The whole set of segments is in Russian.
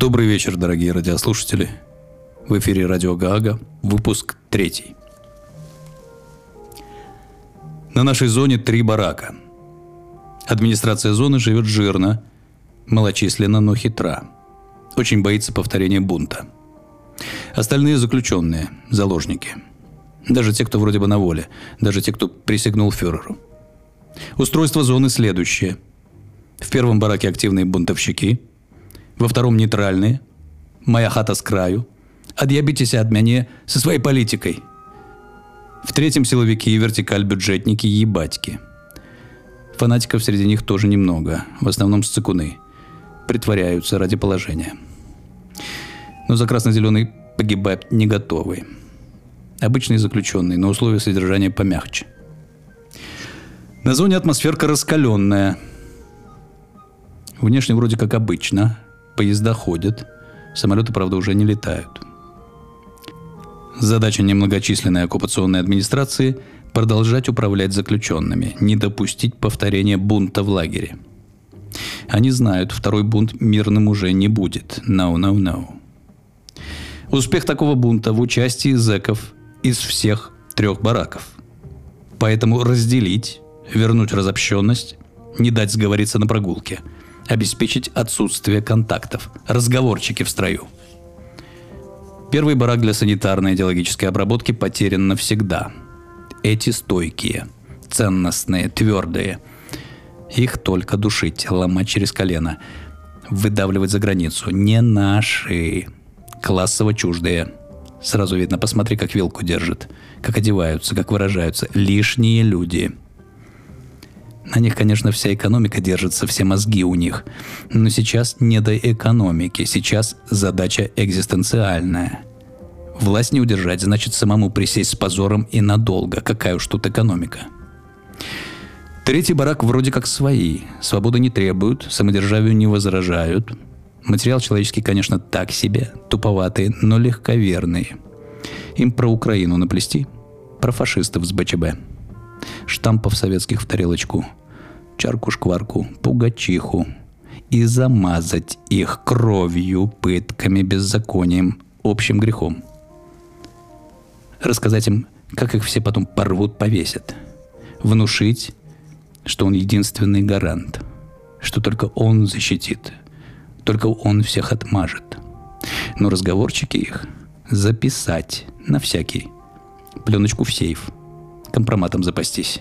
Добрый вечер, дорогие радиослушатели. В эфире Радио Гаага, выпуск третий. На нашей зоне три барака. Администрация зоны живет жирно, малочисленно, но хитра. Очень боится повторения бунта. Остальные заключенные, заложники. Даже те, кто вроде бы на воле. Даже те, кто присягнул фюреру. Устройство зоны следующее. В первом бараке активные бунтовщики – во втором нейтральные, моя хата с краю, отъебитесь от меня со своей политикой. В третьем силовики и вертикаль бюджетники ебатьки. Фанатиков среди них тоже немного, в основном сцикуны. Притворяются ради положения. Но за красно-зеленый погибать не готовы. Обычные заключенные, но условия содержания помягче. На зоне атмосферка раскаленная. Внешне вроде как обычно – поезда ходят, самолеты, правда, уже не летают. Задача немногочисленной оккупационной администрации – продолжать управлять заключенными, не допустить повторения бунта в лагере. Они знают, второй бунт мирным уже не будет. No, no, no. Успех такого бунта в участии зэков из всех трех бараков. Поэтому разделить, вернуть разобщенность, не дать сговориться на прогулке – обеспечить отсутствие контактов, разговорчики в строю. Первый барак для санитарной идеологической обработки потерян навсегда. Эти стойкие, ценностные, твердые. Их только душить, ломать через колено, выдавливать за границу. Не наши, классово чуждые. Сразу видно, посмотри, как вилку держат, как одеваются, как выражаются. Лишние люди – на них, конечно, вся экономика держится, все мозги у них. Но сейчас не до экономики, сейчас задача экзистенциальная. Власть не удержать, значит самому присесть с позором и надолго. Какая уж тут экономика. Третий барак вроде как свои. Свободы не требуют, самодержавию не возражают. Материал человеческий, конечно, так себе, туповатый, но легковерный. Им про Украину наплести, про фашистов с БЧБ. Штампов советских в тарелочку – чарку-шкварку, пугачиху и замазать их кровью, пытками, беззаконием, общим грехом. Рассказать им, как их все потом порвут, повесят. Внушить, что он единственный гарант, что только он защитит, только он всех отмажет. Но разговорчики их записать на всякий. Пленочку в сейф. Компроматом запастись.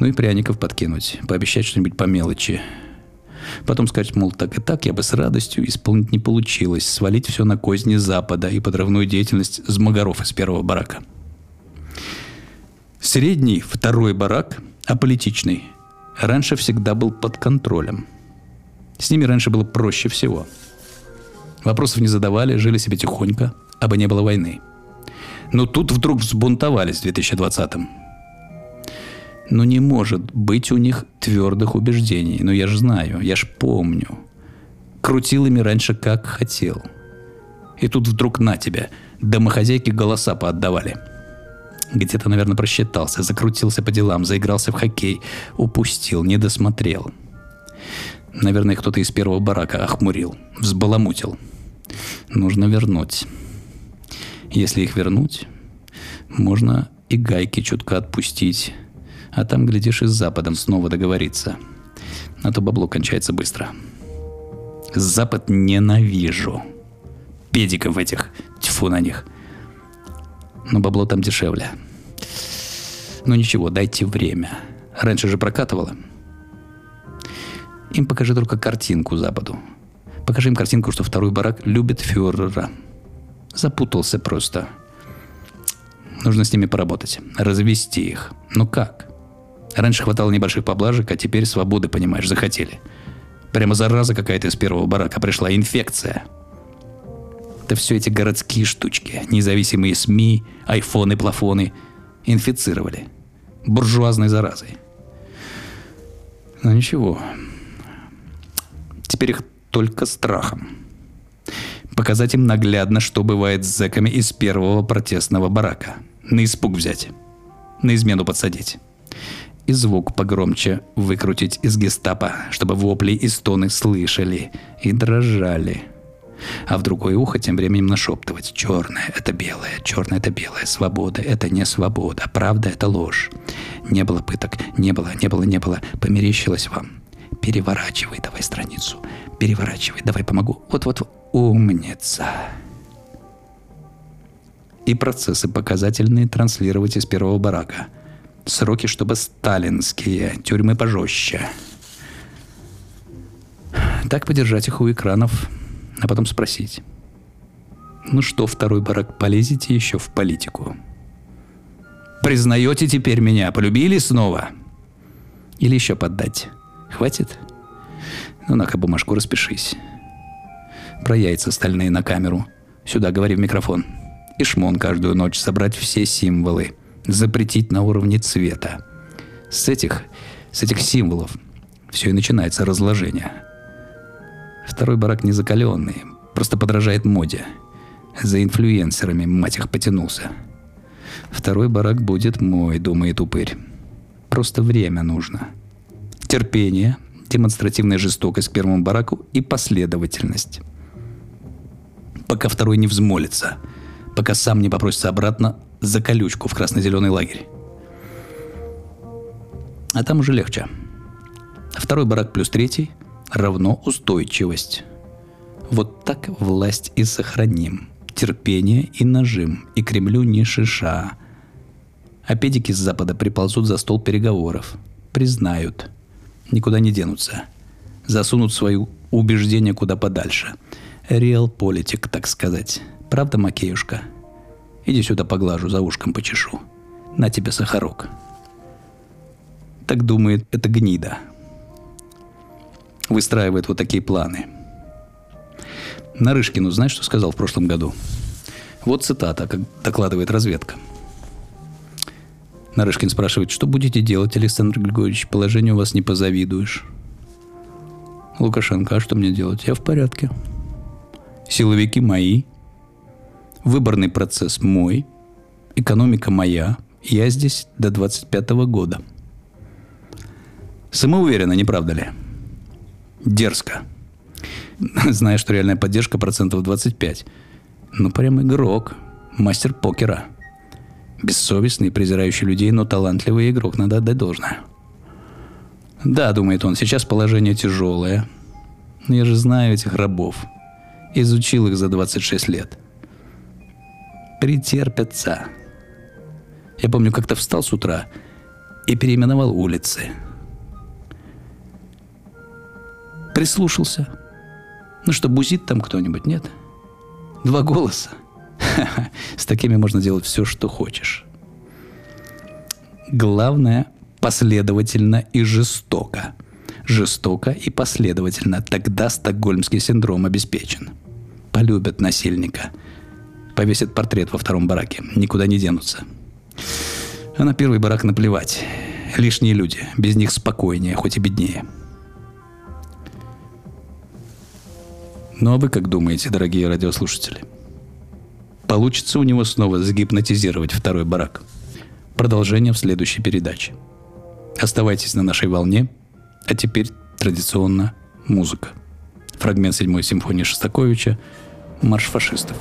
Ну и пряников подкинуть, пообещать что-нибудь по мелочи. Потом сказать, мол, так и так я бы с радостью исполнить не получилось, свалить все на козни Запада и подрывную деятельность змагаров из первого барака. Средний, второй барак, аполитичный, раньше всегда был под контролем. С ними раньше было проще всего. Вопросов не задавали, жили себе тихонько, а бы не было войны. Но тут вдруг взбунтовались в 2020-м. Но не может быть у них твердых убеждений. Но я же знаю, я ж помню. Крутил ими раньше как хотел. И тут вдруг на тебя. Домохозяйки голоса поотдавали. Где-то, наверное, просчитался, закрутился по делам, заигрался в хоккей, упустил, не досмотрел. Наверное, кто-то из первого барака охмурил, взбаламутил. Нужно вернуть. Если их вернуть, можно и гайки чутко отпустить, а там, глядишь, и с Западом снова договориться. А то бабло кончается быстро. Запад ненавижу. Педиков этих. Тьфу на них. Но бабло там дешевле. Ну ничего, дайте время. Раньше же прокатывало. Им покажи только картинку Западу. Покажи им картинку, что второй барак любит фюрера. Запутался просто. Нужно с ними поработать. Развести их. Ну как? Раньше хватало небольших поблажек, а теперь свободы, понимаешь, захотели. Прямо зараза какая-то из первого барака пришла, инфекция. Это все эти городские штучки, независимые СМИ, айфоны, плафоны инфицировали. Буржуазной заразой. Но ничего. Теперь их только страхом. Показать им наглядно, что бывает с зэками из первого протестного барака. На испуг взять. На измену подсадить и звук погромче выкрутить из гестапо, чтобы вопли и стоны слышали и дрожали. а в другое ухо тем временем нашептывать «Черное – это белое, черное – это белое, свобода – это не свобода, правда – это ложь». Не было пыток, не было, не было, не было, померещилось вам. Переворачивай давай страницу, переворачивай, давай помогу. Вот-вот, умница. И процессы показательные транслировать из первого барака. Сроки, чтобы сталинские, тюрьмы пожестче. Так подержать их у экранов, а потом спросить. Ну что, второй барак, полезете еще в политику? Признаете теперь меня? Полюбили снова? Или еще поддать? Хватит? Ну, на-ка бумажку распишись. Про яйца стальные на камеру. Сюда говори в микрофон. И шмон каждую ночь собрать все символы. Запретить на уровне цвета. С этих, с этих символов все и начинается разложение. Второй барак не закаленный, просто подражает моде. За инфлюенсерами, мать их, потянулся. Второй барак будет мой, думает упырь. Просто время нужно. Терпение, демонстративная жестокость к первому бараку и последовательность. Пока второй не взмолится, пока сам не попросится обратно за колючку в красно-зеленый лагерь. А там уже легче. Второй барак плюс третий равно устойчивость. Вот так власть и сохраним. Терпение и нажим. И Кремлю не шиша. А педики с Запада приползут за стол переговоров. Признают. Никуда не денутся. Засунут свои убеждения куда подальше. Реал политик, так сказать. Правда, Макеюшка? Иди сюда поглажу, за ушком почешу. На тебе сахарок. Так думает эта гнида. Выстраивает вот такие планы – Нарышкину знаешь, что сказал в прошлом году? Вот цитата, как докладывает разведка. Нарышкин спрашивает, что будете делать, Александр Григорьевич? Положение у вас не позавидуешь. Лукашенко, а что мне делать? Я в порядке. Силовики мои. Выборный процесс мой. Экономика моя. Я здесь до 25 года. Самоуверенно, не правда ли? Дерзко. зная, что реальная поддержка процентов 25. Ну, прям игрок. Мастер покера. Бессовестный, презирающий людей, но талантливый игрок, надо отдать должное. Да, думает он, сейчас положение тяжелое. Но я же знаю этих рабов. Изучил их за 26 лет. Претерпятся. Я помню, как-то встал с утра и переименовал улицы. Прислушался – ну что, бузит там кто-нибудь, нет? Два голоса. С такими можно делать все, что хочешь. Главное – последовательно и жестоко. Жестоко и последовательно. Тогда стокгольмский синдром обеспечен. Полюбят насильника. Повесят портрет во втором бараке. Никуда не денутся. А на первый барак наплевать. Лишние люди. Без них спокойнее, хоть и беднее. – Ну а вы как думаете, дорогие радиослушатели? Получится у него снова загипнотизировать второй барак? Продолжение в следующей передаче. Оставайтесь на нашей волне, а теперь традиционно музыка. Фрагмент седьмой симфонии Шостаковича «Марш фашистов».